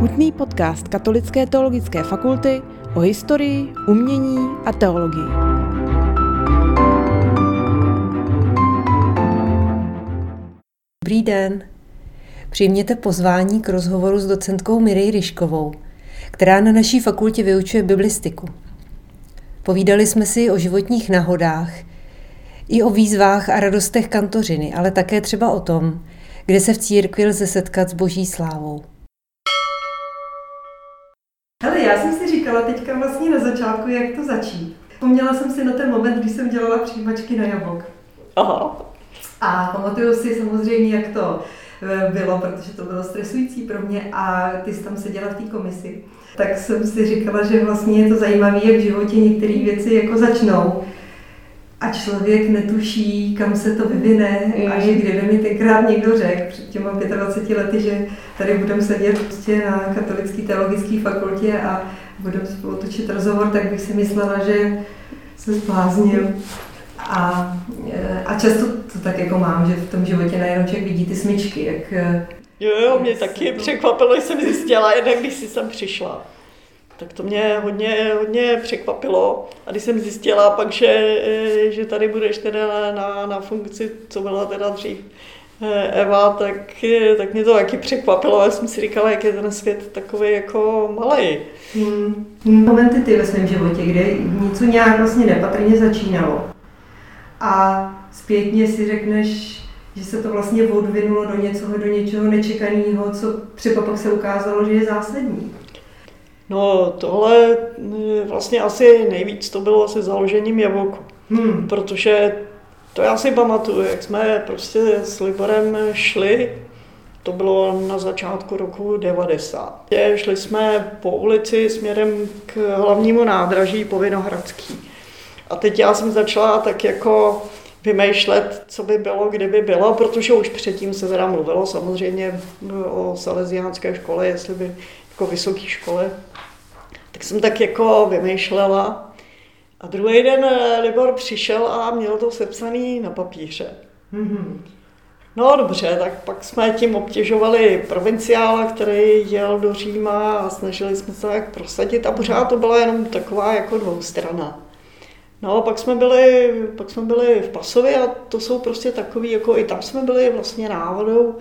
Hutný podcast Katolické teologické fakulty o historii, umění a teologii. Dobrý den. Přijměte pozvání k rozhovoru s docentkou Mirej Ryškovou, která na naší fakultě vyučuje biblistiku. Povídali jsme si o životních nahodách, i o výzvách a radostech kantořiny, ale také třeba o tom, kde se v církvi lze setkat s boží slávou. Hele, já jsem si říkala teďka vlastně na začátku, jak to začít. Vzpomněla jsem si na ten moment, kdy jsem dělala přijímačky na jablok. Aha. A pamatuju si samozřejmě, jak to eh, bylo, protože to bylo stresující pro mě a ty jsi tam seděla v té komisi. Tak jsem si říkala, že vlastně je to zajímavé, jak v životě některé věci jako začnou a člověk netuší, kam se to vyvine mm. a že kdyby mi tenkrát někdo řekl před těma 25 lety, že tady budeme sedět prostě na katolické teologické fakultě a budeme spolu točit rozhovor, tak bych si myslela, že se zbláznil. A, a často to tak jako mám, že v tom životě najednou člověk vidí ty smyčky, jak Jo, jo, mě taky to... překvapilo, že jsem zjistila, jednak když jsi sem přišla tak to mě hodně, hodně překvapilo. A když jsem zjistila pak, že, že tady budeš teda na, na funkci, co byla teda dřív eh, Eva, tak, tak mě to taky překvapilo. Já jsem si říkala, jak je ten svět takový jako malý. Hmm. Momenty ty ve svém životě, kde něco nějak vlastně nepatrně začínalo. A zpětně si řekneš, že se to vlastně odvinulo do něčeho, do něčeho nečekaného, co třeba pak se ukázalo, že je zásadní. No tohle mm, vlastně asi nejvíc to bylo asi založením Javoku. Hmm. Protože to já si pamatuju, jak jsme prostě s Liborem šli, to bylo na začátku roku 90. Šli jsme po ulici směrem k hlavnímu nádraží po Vinohradský. A teď já jsem začala tak jako vymýšlet, co by bylo, kdyby bylo, protože už předtím se teda mluvilo samozřejmě o salesiánské škole, jestli by jako vysoké škole tak jsem tak jako vymýšlela. A druhý den eh, Libor přišel a měl to sepsaný na papíře. Mm-hmm. No dobře, tak pak jsme tím obtěžovali provinciála, který jel do Říma a snažili jsme se tak prosadit a pořád to byla jenom taková jako dvoustrana. No, pak jsme byli, pak jsme byli v Pasově a to jsou prostě takový, jako i tam jsme byli vlastně náhodou,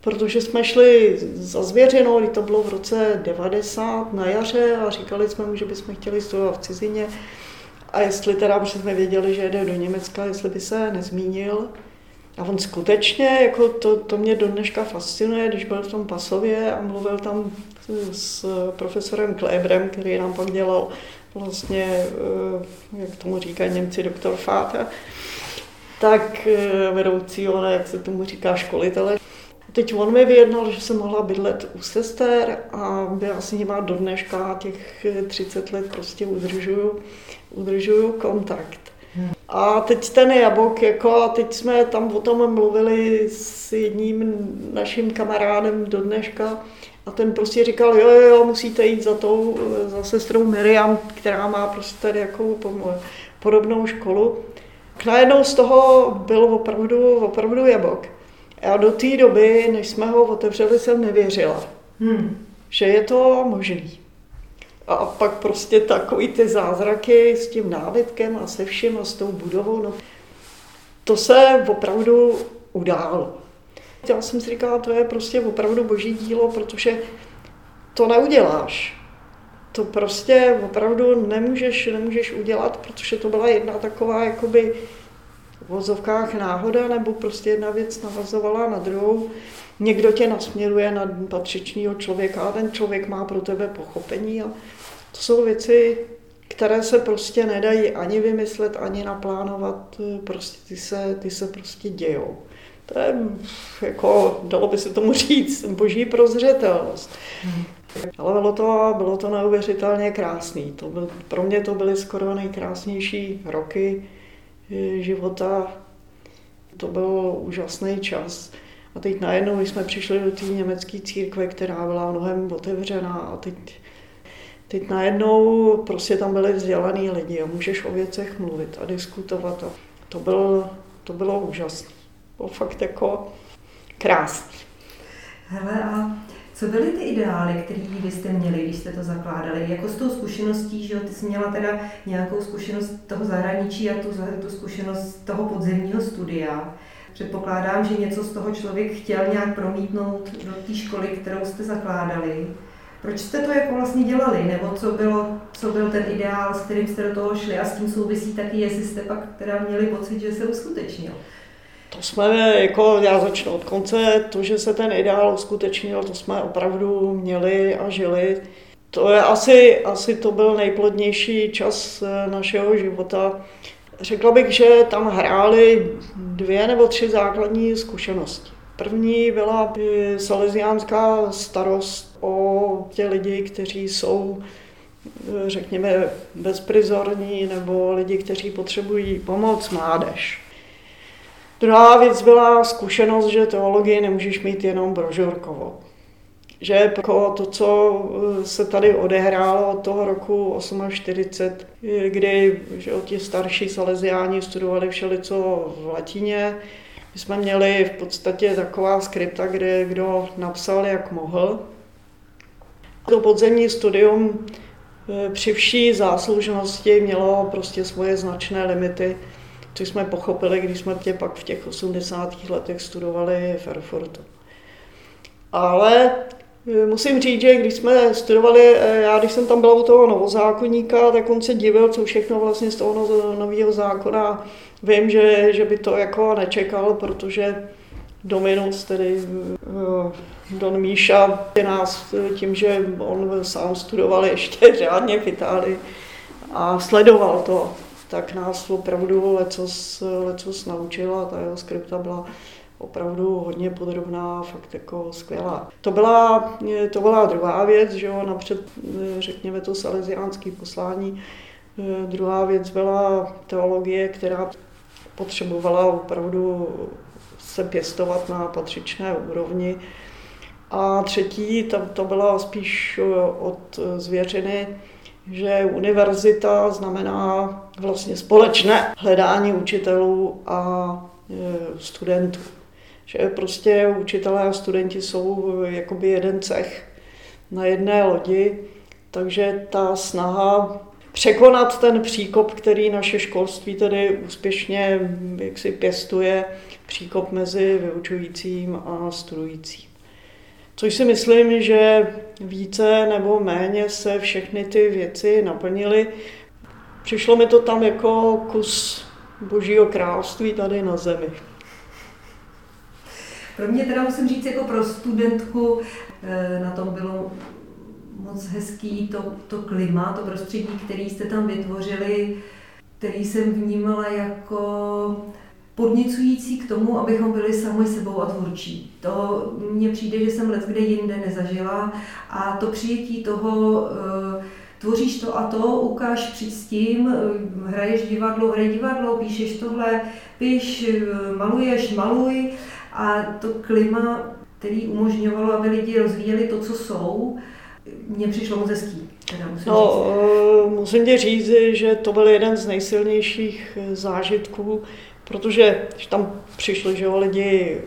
protože jsme šli za zvěřinou, to bylo v roce 90 na jaře a říkali jsme mu, že bychom chtěli studovat v cizině a jestli teda, protože jsme věděli, že jede do Německa, jestli by se nezmínil. A on skutečně, jako to, to mě do dneška fascinuje, když byl v tom Pasově a mluvil tam s profesorem Klebrem, který nám pak dělal vlastně, eh, jak tomu říkají Němci, doktor Fáta, tak eh, vedoucí, jak se tomu říká, školitele. Teď on mi vyjednal, že jsem mohla bydlet u sester a já s nima do dneška těch 30 let prostě udržuju, udržuju kontakt. A teď ten jabok, jako a teď jsme tam o tom mluvili s jedním naším kamarádem do dneška a ten prostě říkal, jo, jo, jo, musíte jít za tou, za sestrou Miriam, která má prostě tady jako podobnou školu. Najednou z toho byl opravdu, opravdu jabok. A do té doby, než jsme ho otevřeli, jsem nevěřila, hmm. že je to možný. A pak prostě takový ty zázraky s tím nábytkem a se vším a s tou budovou, no, to se opravdu událo. Já jsem si říkala, to je prostě opravdu boží dílo, protože to neuděláš. To prostě opravdu nemůžeš, nemůžeš udělat, protože to byla jedna taková jakoby vozovkách náhoda, nebo prostě jedna věc navazovala na druhou. Někdo tě nasměruje na patřičného člověka a ten člověk má pro tebe pochopení. A to jsou věci, které se prostě nedají ani vymyslet, ani naplánovat, prostě ty se, ty se prostě dějou. To je, jako, dalo by se tomu říct, boží prozřetelnost. Ale bylo to, bylo to neuvěřitelně krásný. To byl, pro mě to byly skoro nejkrásnější roky, života. To byl úžasný čas. A teď najednou, když jsme přišli do té německé církve, která byla mnohem otevřená a teď, teď najednou prostě tam byli vzdělaný lidi a můžeš o věcech mluvit a diskutovat. A to, bylo, to bylo úžasné. Bylo fakt jako krásný. Hele, a Co byly ty ideály, které vy jste měli, když jste to zakládali? Jako s tou zkušeností, že jo, ty jsi měla teda nějakou zkušenost toho zahraničí a tu, tu zkušenost toho podzemního studia. Předpokládám, že něco z toho člověk chtěl nějak promítnout do té školy, kterou jste zakládali. Proč jste to jako vlastně dělali, nebo co, bylo, co byl ten ideál, s kterým jste do toho šli a s tím souvisí taky, jestli jste pak teda měli pocit, že se uskutečnil? To jsme, jako já začnu od konce, to, že se ten ideál uskutečnil, to jsme opravdu měli a žili. To je asi, asi to byl nejplodnější čas eh, našeho života. Řekla bych, že tam hrály dvě nebo tři základní zkušenosti. První byla salesiánská starost o tě lidi, kteří jsou, eh, řekněme, bezprizorní nebo lidi, kteří potřebují pomoc, mládež. Druhá věc byla zkušenost, že teologii nemůžeš mít jenom brožurkovou. Že jako to, co eh, se tady odehrálo od toho roku 48, kdy že ti starší saleziáni studovali všelico v latině, my jsme měli v podstatě taková skripta, kde kdo napsal, jak mohl. To podzemní studium eh, při vší záslužnosti mělo prostě svoje značné limity což jsme pochopili, když jsme tě pak v těch 80. letech studovali v Erfurtu. Ale e, musím říct, že když jsme studovali, e, já když jsem tam byla u toho novozákonníka, tak on se divil, co všechno vlastně z toho nového zákona vím, že, že by to jako nečekal, protože Dominus, tedy e, Don Míša, nás tím, že on sám studoval ještě řádně v Itálii a sledoval to, tak nás opravdu lecos, lecos naučila. Ta jeho skripta byla opravdu hodně podrobná, fakt jako skvělá. To byla, to byla druhá věc, že jo, napřed, řekněme to salesiánské poslání. Druhá věc byla teologie, která potřebovala opravdu se pěstovat na patřičné úrovni. A třetí, to, to byla spíš od zvěřiny, že univerzita znamená vlastně společné hledání učitelů a e, studentů. Že prostě učitelé a studenti jsou jakoby jeden cech na jedné lodi, takže ta snaha překonat ten příkop, který naše školství tedy úspěšně jaksi pěstuje, příkop mezi vyučujícím a studujícím. Což si myslím, že více nebo méně se všechny ty věci naplnily. Přišlo mi to tam jako kus božího království tady na zemi. Pro mě teda musím říct, jako pro studentku eh, na tom bylo moc hezký to, to klima, to prostředí, který jste tam vytvořili, který jsem vnímala jako podnicující k tomu, abychom byli sami sebou a tvůrčí. To mně přijde, že jsem let kde jinde nezažila a to přijetí toho, eh, tvoříš to a to, ukáž přijď s tím, eh, hraješ divadlo, hraj divadlo, píšeš tohle, píš, eh, maluješ, maluj a to klima, který umožňovalo, aby lidi rozvíjeli to, co jsou, mně přišlo moc hezký. musím no, říct. musím ti říct, že to byl jeden z nejsilnějších zážitků, Protože když tam přišli že jo, lidi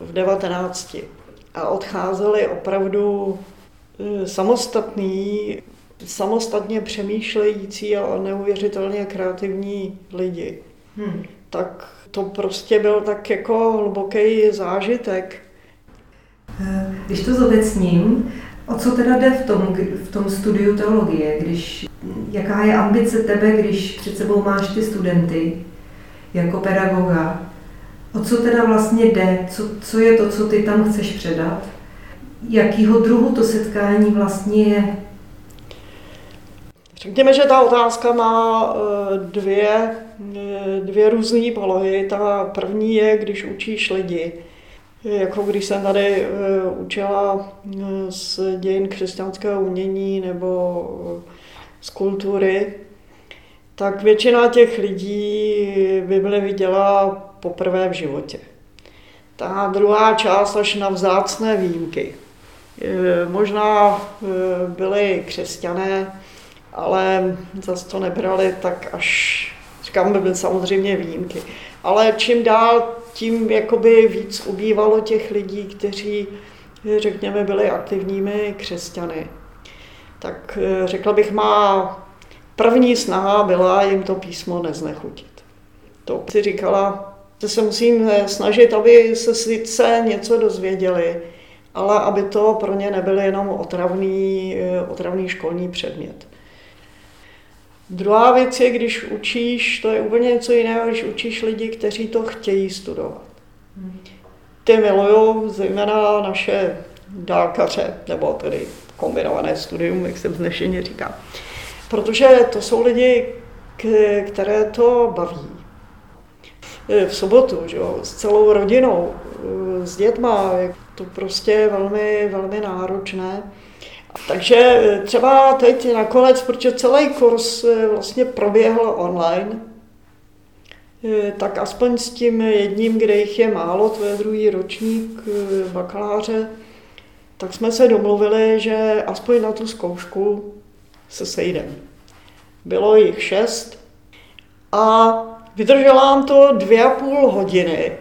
v 19 a odcházeli opravdu e, samostatní, samostatně přemýšlející a neuvěřitelně kreativní lidi, hmm. tak to prostě byl tak jako hluboký zážitek. E, když to zobecním, o co teda jde v tom, v tom studiu teologie? Když, jaká je ambice tebe, když před sebou máš ty studenty? Jako pedagoga, o co teda vlastně jde, co, co je to, co ty tam chceš předat, jakýho druhu to setkání vlastně je. Řekněme, že ta otázka má eh, dvě, eh, dvě různé polohy. Ta první je, když učíš lidi. Jako když jsem tady eh, učila z dějin křesťanského umění nebo z kultury, tak většina těch lidí Bibli viděla poprvé v životě. Ta druhá část až na vzácné výjimky. Možná e, byli křesťané, ale zase to nebrali tak až, říkám, by byly samozřejmě výjimky. Ale čím dál, tím jakoby víc ubývalo těch lidí, kteří řekněme, byli aktivními křesťany. Tak eh, řekla bych, má první snaha byla jim to písmo neznechutit. To si říkala, že se musím eh, snažit, aby se sice něco dozvěděli, ale aby to pro ně nebyl jenom otravný, eh, otravný školní předmět. Druhá věc je, když učíš, to je úplně něco jiného, když učíš lidi, kteří to chtějí studovat. Ty milují zejména naše dálkaře, nebo tedy kombinované studium, jak se vznešeně říká. Protože to jsou lidi, které to baví. V sobotu, že jo, s celou rodinou, s dětma, je to prostě velmi, velmi náročné. Takže třeba teď nakonec, protože celý kurz vlastně proběhl online, tak aspoň s tím jedním, kde jich je málo, to je druhý ročník bakaláře, tak jsme se domluvili, že aspoň na tu zkoušku se sejdeme. Bylo jich šest a vydržela nám to dvě a půl hodiny,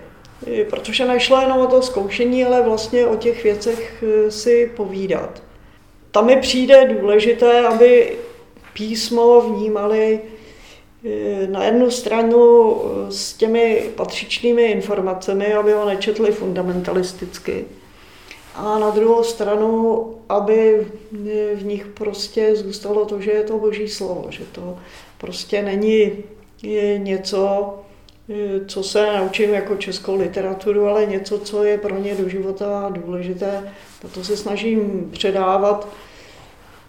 protože nešlo jenom o to zkoušení, ale vlastně o těch věcech eh, si povídat. Tam mi přijde důležité, aby písmo vnímali eh, na jednu stranu eh, s těmi patřičnými informacemi, aby ho nečetli fundamentalisticky, a na druhou stranu, aby v nich prostě zůstalo to, že je to boží slovo, že to prostě není něco, co se naučím jako českou literaturu, ale něco, co je pro ně do života důležité. A to se snažím předávat.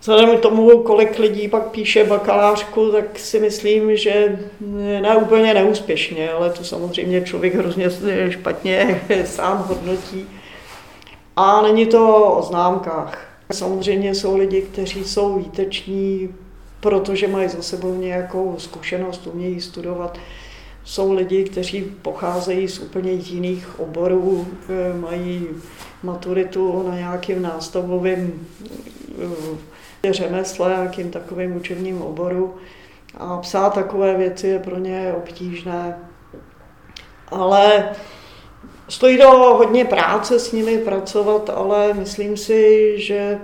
Vzhledem k tomu, kolik lidí pak píše bakalářku, tak si myslím, že ne úplně neúspěšně, ale to samozřejmě člověk hrozně špatně sám hodnotí. A není to o známkách. Samozřejmě jsou lidi, kteří jsou výteční, protože mají za sebou nějakou zkušenost, umějí studovat. Jsou lidi, kteří pocházejí z úplně jiných oborů, eh, mají maturitu na nějakým nástavovém eh, řemesle, nějakým takovým učebním oboru. A psát takové věci je pro ně obtížné. Ale Stojí to hodně práce s nimi pracovat, ale myslím si, že e,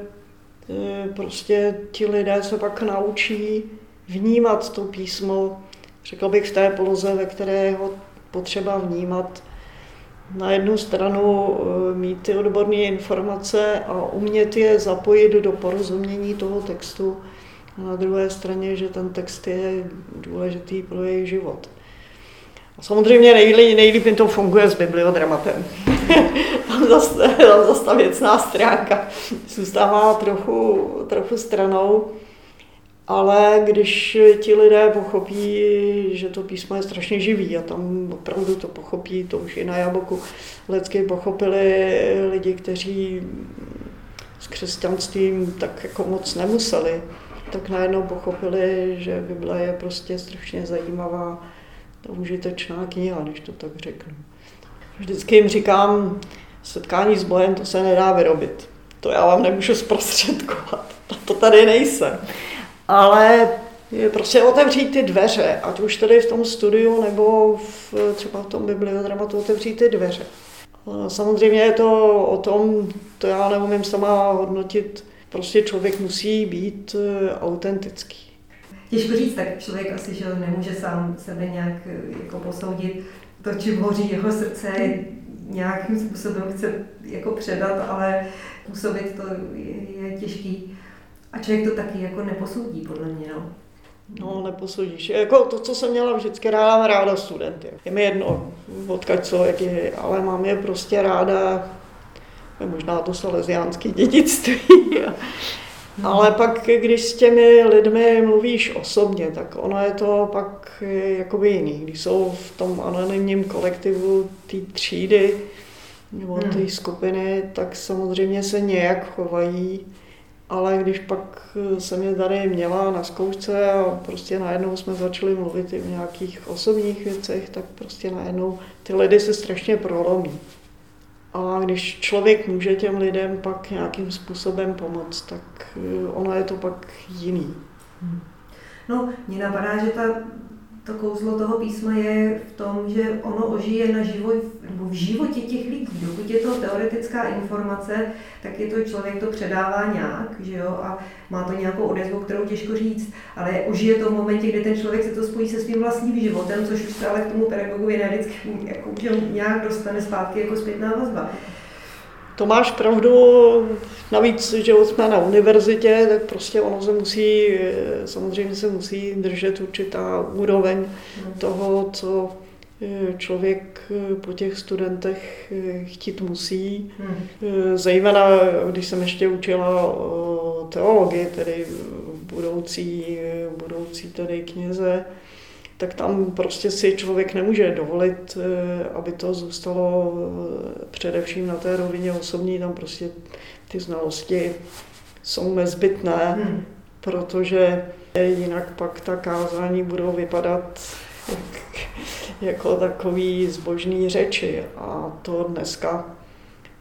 prostě ti lidé se pak naučí vnímat to písmo, řekl bych v té poloze, ve které je ho potřeba vnímat. Na jednu stranu e, mít ty odborné informace a umět je zapojit do porozumění toho textu, a na druhé straně, že ten text je důležitý pro jejich život. Samozřejmě nejlíp, nejlíp jim to funguje s bibliodramatem. tam, zase, tam zase ta věcná stránka zůstává trochu, trochu stranou. Ale když ti lidé pochopí, že to písmo je strašně živý a tam opravdu to pochopí, to už i na jaboku lecky pochopili lidi, kteří s křesťanstvím tak jako moc nemuseli, tak najednou pochopili, že Bible je prostě strašně zajímavá ta užitečná kniha, když to tak řeknu. Vždycky jim říkám, setkání s Bohem to se nedá vyrobit. To já vám nemůžu zprostředkovat. To tady nejsem. Ale je prostě otevřít ty dveře, ať už tady v tom studiu nebo v, třeba v tom bibliodramatu otevřít ty dveře. Samozřejmě je to o tom, to já neumím sama hodnotit, prostě člověk musí být eh, autentický. Těžko říct, tak člověk asi že nemůže sám sebe nějak jako posoudit. To, čím hoří jeho srdce, nějakým způsobem chce jako předat, ale působit to je, je těžký. A člověk to taky jako neposoudí, podle mě. No. No, neposoudíš. Jako to, co jsem měla vždycky ráda, ráda studenty. Je mi jedno, odkaď co, jak je, ale mám je prostě ráda, možná to salesiánské dědictví. Ale pak, když s těmi lidmi mluvíš osobně, tak ono je to pak jakoby jiný. Když jsou v tom anonymním kolektivu té třídy nebo té hmm. skupiny, tak samozřejmě se nějak chovají, ale když pak jsem je tady měla na zkoušce a prostě najednou jsme začali mluvit i o nějakých osobních věcech, tak prostě najednou ty lidi se strašně prolomí. A když člověk může těm lidem pak nějakým způsobem pomoct, tak eh, ono je to pak jiný. No, mě napadá, že ta to kouzlo toho písma je v tom, že ono ožije na živoj, nebo v životě těch lidí. Dokud je to teoretická informace, tak je to člověk to předává nějak, že jo, a má to nějakou odezvu, kterou těžko říct, ale ožije to v momentě, kdy ten člověk se to spojí se svým vlastním životem, což už se ale k tomu pedagogovi ne vždycky jako, nějak dostane zpátky jako zpětná vazba. To máš pravdu, navíc, že jsme na univerzitě, tak prostě ono se musí, samozřejmě se musí držet určitá úroveň toho, co eh, člověk eh, po těch studentech eh, chtít musí. Hmm. Zejména, když jsem ještě učila teologii, tedy budoucí, budoucí tedy kněze, tak tam prostě si člověk nemůže dovolit, eh, aby to zůstalo eh, především na té rovině osobní, tam prostě ty znalosti jsou nezbytné, hmm. protože jinak pak ta kázání budou vypadat jako takový zbožný řeči a to dneska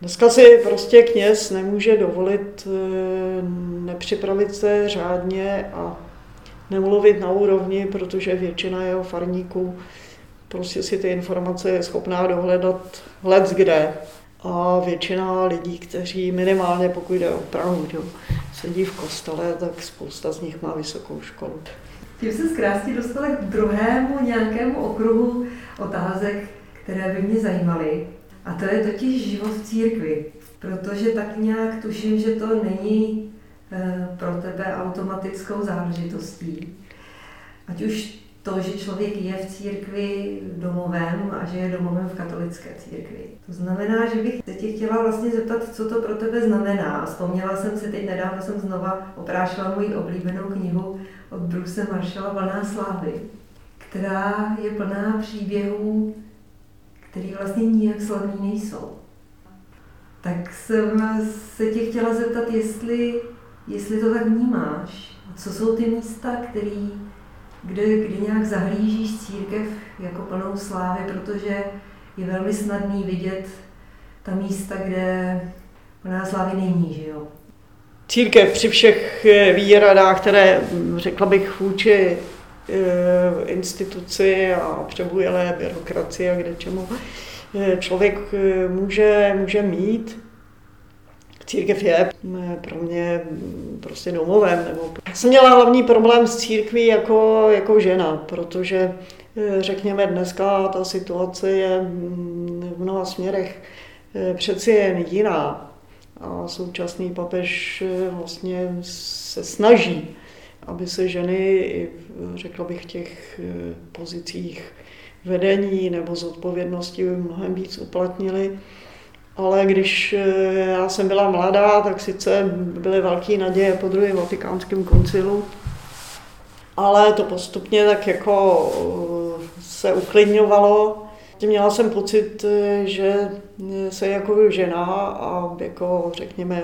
Dneska si prostě kněz nemůže dovolit eh, nepřipravit se řádně a nemluvit na úrovni, protože většina jeho farníků prostě si ty informace je schopná dohledat let kde. A většina lidí, kteří minimálně, pokud jde o Prahu, jo, sedí v kostele, tak spousta z nich má vysokou školu. Tím se zkrásně dostala k druhému nějakému okruhu otázek, které by mě zajímaly. A to je totiž život v církvi. Protože tak nějak tuším, že to není pro tebe automatickou záležitostí. Ať už to, že člověk je v církvi domovem a že je domovem v katolické církvi. To znamená, že bych se tě chtěla vlastně zeptat, co to pro tebe znamená. Vzpomněla jsem si teď nedávno, jsem znova oprášila moji oblíbenou knihu od Bruce Marshalla Vlná slávy, která je plná příběhů, který vlastně nijak slavní nejsou. Tak jsem se tě chtěla zeptat, jestli jestli to tak vnímáš. Co jsou ty místa, který, kde, kde nějak zahlížíš církev jako plnou slávy, protože je velmi snadný vidět ta místa, kde plná slávy není, že jo? Církev při všech eh, výradách, které, hm, řekla bych, vůči eh, instituci a přebujelé byrokracie a kde čemu eh, člověk může, může mít, církev je pro mě prostě domovem. Nebo... Já jsem měla hlavní problém s církví jako, jako žena, protože eh, řekněme dneska ta situace je mm, v mnoha směrech eh, přeci jen jiná. A současný papež eh, vlastně se snaží, aby se ženy, řekla bych, v těch pozicích vedení nebo zodpovědnosti mnohem víc uplatnily ale když eh, já jsem byla mladá, tak sice byly velké naděje po druhém vatikánském koncilu, ale to postupně tak jako eh, se uklidňovalo. Měla jsem pocit, eh, že se jako žena a jako řekněme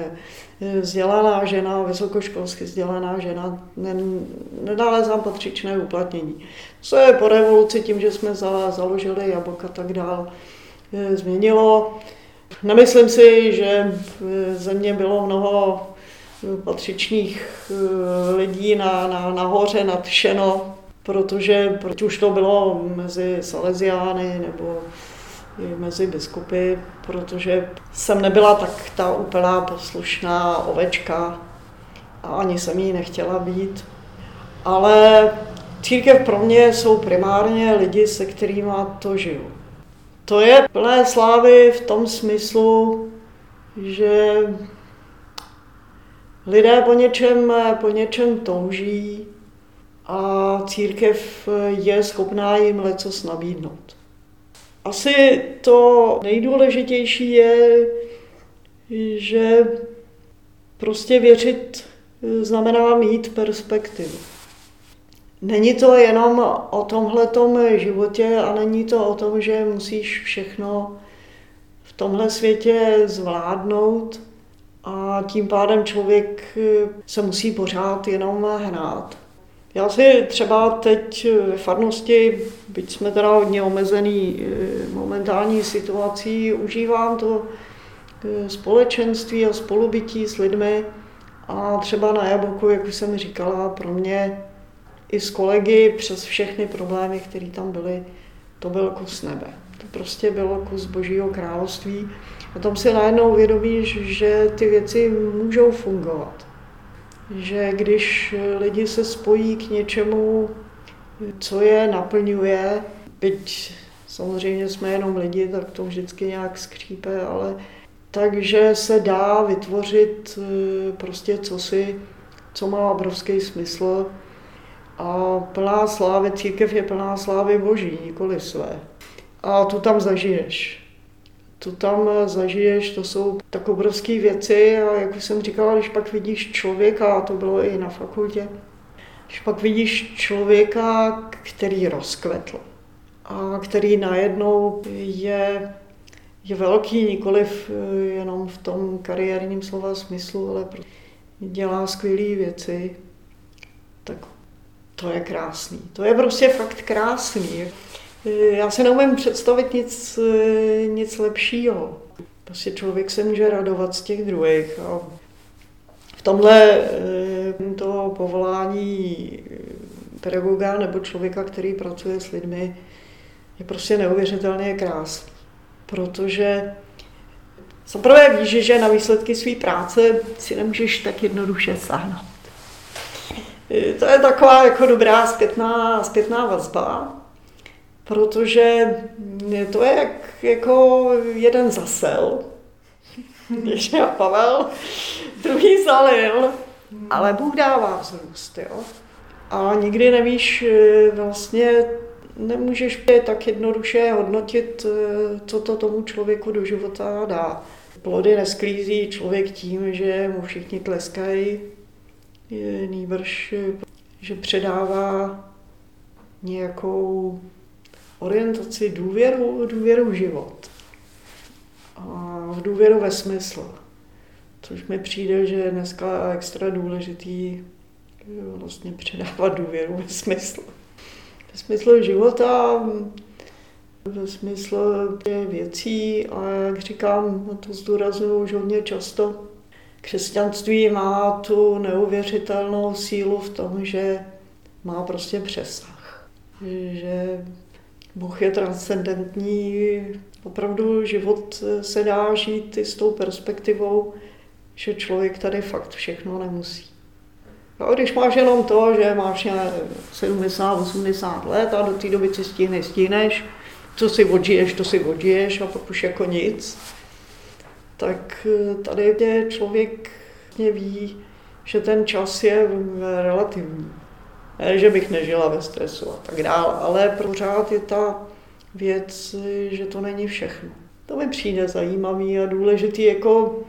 vzdělaná žena, vysokoškolsky vzdělaná žena, nenalezám patřičné uplatnění. Co je po revoluci tím, že jsme založili jablka a tak dál, změnilo. Nemyslím si, že země bylo mnoho patřičných eh, lidí na, na, nahoře nadšeno, protože proč už to bylo mezi Salesiány nebo i mezi biskupy, protože jsem nebyla tak ta úplná poslušná ovečka a ani jsem jí nechtěla být. Ale církev pro mě jsou primárně lidi, se kterými to žiju. To je plné slávy v tom smyslu, že lidé po něčem, po něčem touží a církev je schopná jim lecos nabídnout. Asi to nejdůležitější je, že prostě věřit znamená mít perspektivu. Není to jenom o tomhletom životě a není to o tom, že musíš všechno v tomhle světě zvládnout a tím pádem člověk se musí pořád jenom hnát. Já si třeba teď ve farnosti, byť jsme teda hodně omezený eh, momentální situací, užívám to eh, společenství a spolubytí s lidmi a třeba na Jablku, jak už jsem říkala, pro mě i s kolegy přes všechny problémy, které tam byly, to byl kus nebe. To prostě bylo kus božího království. A tam si najednou uvědomíš, že ty věci můžou fungovat. Že když lidi se spojí k něčemu, co je naplňuje, byť samozřejmě jsme jenom lidi, tak to vždycky nějak skřípe, ale takže se dá vytvořit eh, prostě cosi, co má obrovský smysl a plná slávy, církev je plná slávy boží, nikoli své. A tu tam zažiješ. Tu tam zažiješ, to jsou tak obrovské věci a jak už jsem říkala, když pak vidíš člověka, a to bylo i na fakultě, když pak vidíš člověka, který rozkvetl a který najednou je, je velký, nikoliv eh, jenom v tom kariérním slova smyslu, ale dělá skvělé věci, to je krásný. To je prostě fakt krásný. Eh, já se neumím představit nic, eh, nic lepšího. Prostě člověk se může radovat z těch druhých. A v tomhle to povolání pedagoga nebo člověka, který pracuje s lidmi, je prostě neuvěřitelně krásný. Protože zaprvé víš, že na výsledky své práce si nemůžeš tak jednoduše sáhnout. To je taková jako dobrá zpětná, zpětná vazba, protože to je jak, jako jeden zasel, ještě a Pavel, druhý zalil, ale Bůh dává vzrůst, jo. A nikdy nevíš vlastně, nemůžeš tak jednoduše hodnotit, eh, co to tomu člověku do života dá. Plody nesklízí člověk tím, že mu všichni tleskají, nýbrž, že předává nějakou orientaci, důvěru, důvěru v život. A v důvěru ve smysl. Což mi přijde, že je dneska extra důležitý vlastně předávat důvěru ve smysl ve smyslu života, ve smyslu věcí a jak říkám, to zdůraznuju už hodně často, křesťanství má tu neuvěřitelnou sílu v tom, že má prostě přesah. Že Bůh je transcendentní, opravdu život se dá žít i s tou perspektivou, že člověk tady fakt všechno nemusí. No, když máš jenom to, že máš 70-80 let a do té doby si stihneš, stihneš, co si odžiješ, to si odžiješ a pak už jako nic, tak eh, tady je člověk ví, že ten čas je relativní. Ne, že bych nežila ve stresu a tak dále, ale pořád je ta věc, že to není všechno. To mi přijde zajímavý a důležitý, jako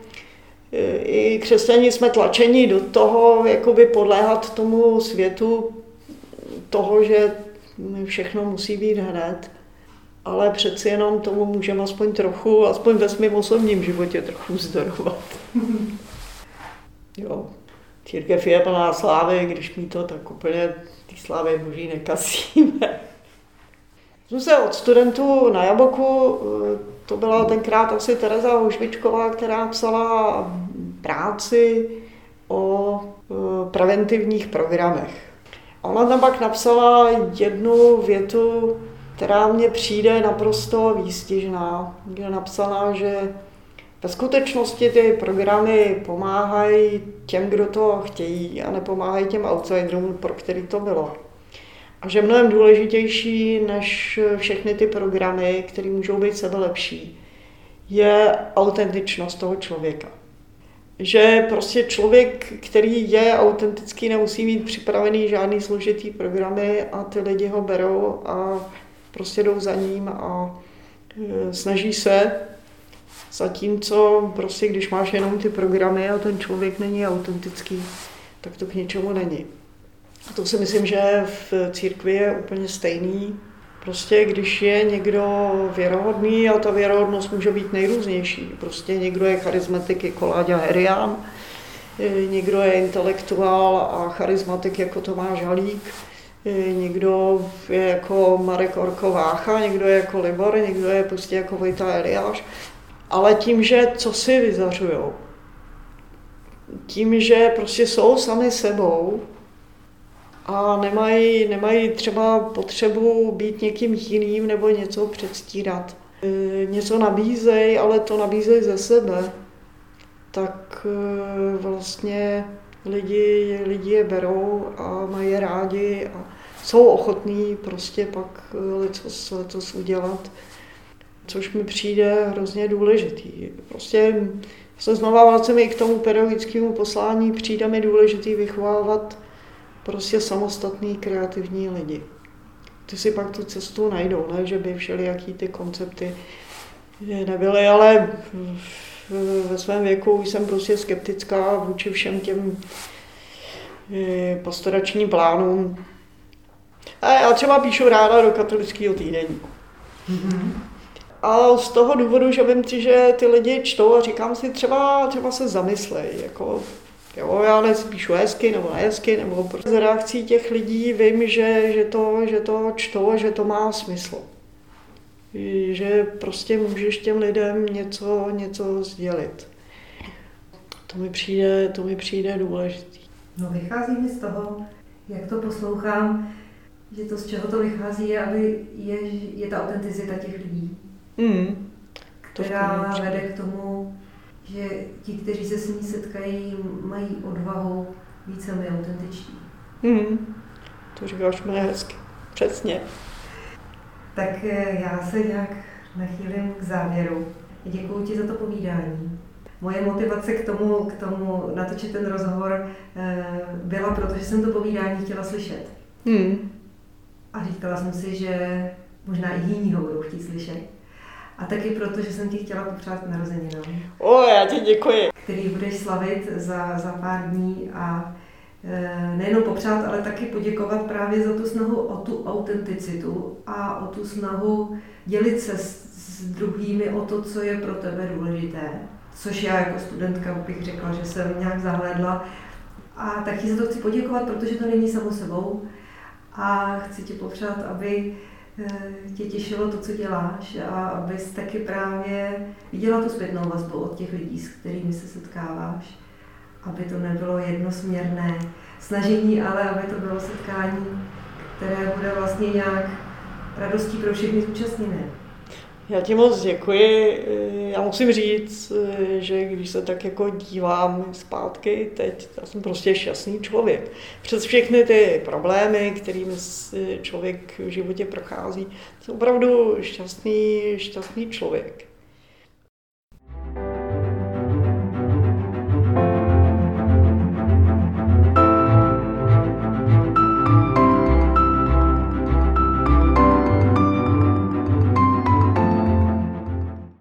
i křesťani jsme tlačeni do toho, jakoby podléhat tomu světu toho, že všechno musí být hned. Ale přeci jenom tomu můžeme aspoň trochu, aspoň ve svém osobním životě trochu vzdorovat. jo, církev je plná slávy, když mi to tak úplně ty slávy boží nekasíme. Jsem se od studentů na Jaboku to byla tenkrát asi Tereza Hožvičková, která psala práci o e, preventivních programech. Ona tam pak napsala jednu větu, která mně přijde naprosto výstižná. Je napsaná, že ve skutečnosti ty programy pomáhají těm, kdo to chtějí a nepomáhají těm outsiderům, pro který to bylo. A že mnohem důležitější než všechny ty programy, které můžou být sebe lepší, je autentičnost toho člověka. Že prostě člověk, který je autentický, nemusí mít připravený žádný složitý programy a ty lidi ho berou a prostě jdou za ním a e, snaží se, zatímco prostě když máš jenom ty programy a ten člověk není autentický, tak to k ničemu není. A to si myslím, že v církvi je úplně stejný. Prostě když je někdo věrohodný, a ta věrohodnost může být nejrůznější. Prostě někdo je charizmatik jako Láďa Herián, někdo je intelektuál a charizmatik jako Tomáš Halík, někdo je jako Marek Orkovácha, někdo je jako Libor, někdo je prostě jako Vojta Eliáš. Ale tím, že co si vyzařujou, tím, že prostě jsou sami sebou, a nemají, nemají třeba potřebu být někým jiným nebo něco předstírat. E, něco nabízej, ale to nabízej ze sebe. Tak e, vlastně lidi, lidi je berou a mají rádi a jsou ochotní prostě pak letos, letos udělat, což mi přijde hrozně důležitý. Prostě se znova vracím i k tomu pedagogickému poslání, přijde mi důležitý vychovávat prostě samostatný kreativní lidi. Ty si pak tu cestu najdou, ne, že by všelijaký ty koncepty nebyly, ale ve svém věku jsem prostě skeptická vůči všem těm eh, pastoračním plánům. A já třeba píšu ráda do katolického. Mm-hmm. A z toho důvodu, že vím si, že ty lidi čtou a říkám si, třeba, třeba se zamyslej, jako Jo, já nespíšu hezky nebo nehezky, nebo prostě z reakcí těch lidí vím, že, že, to, že to čtou a že to má smysl. Že prostě můžeš těm lidem něco, něco sdělit. To mi přijde, to mi přijde důležitý. No vychází mi z toho, jak to poslouchám, že to, z čeho to vychází, je, aby je, je ta autenticita těch lidí, mm, která vede k tomu, že ti, kteří se s ní setkají, mají odvahu být sami autentiční. Mm, to říkáš mě hezky. Přesně. Tak eh, já se nějak nachýlím k závěru. Děkuji ti za to povídání. Moje motivace k tomu, k tomu natočit ten rozhovor eh, byla, protože jsem to povídání chtěla slyšet. Hmm. A říkala jsem si, že možná i jiní ho budou chtít slyšet. A taky proto, že jsem ti chtěla popřát narozeninám. O, já ti děkuji. Který budeš slavit za, za pár dní a e, nejenom popřát, ale taky poděkovat právě za tu snahu o tu autenticitu a o tu snahu dělit se s, s druhými o to, co je pro tebe důležité. Což já jako studentka bych řekla, že jsem nějak zahlédla. A taky za to chci poděkovat, protože to není samo sebou. A chci ti popřát, aby Eh, tě těšilo to, co děláš a abys taky právě viděla tu zpětnou vazbu od těch lidí, s kterými se setkáváš, aby to nebylo jednosměrné snažení, ale aby to bylo setkání, které bude vlastně nějak radostí pro všechny zúčastněné. Já ti moc děkuji. Já musím říct, že když se tak jako dívám zpátky teď, já jsem prostě šťastný člověk. Přes všechny ty problémy, kterými člověk v životě prochází, jsem opravdu šťastný, šťastný člověk.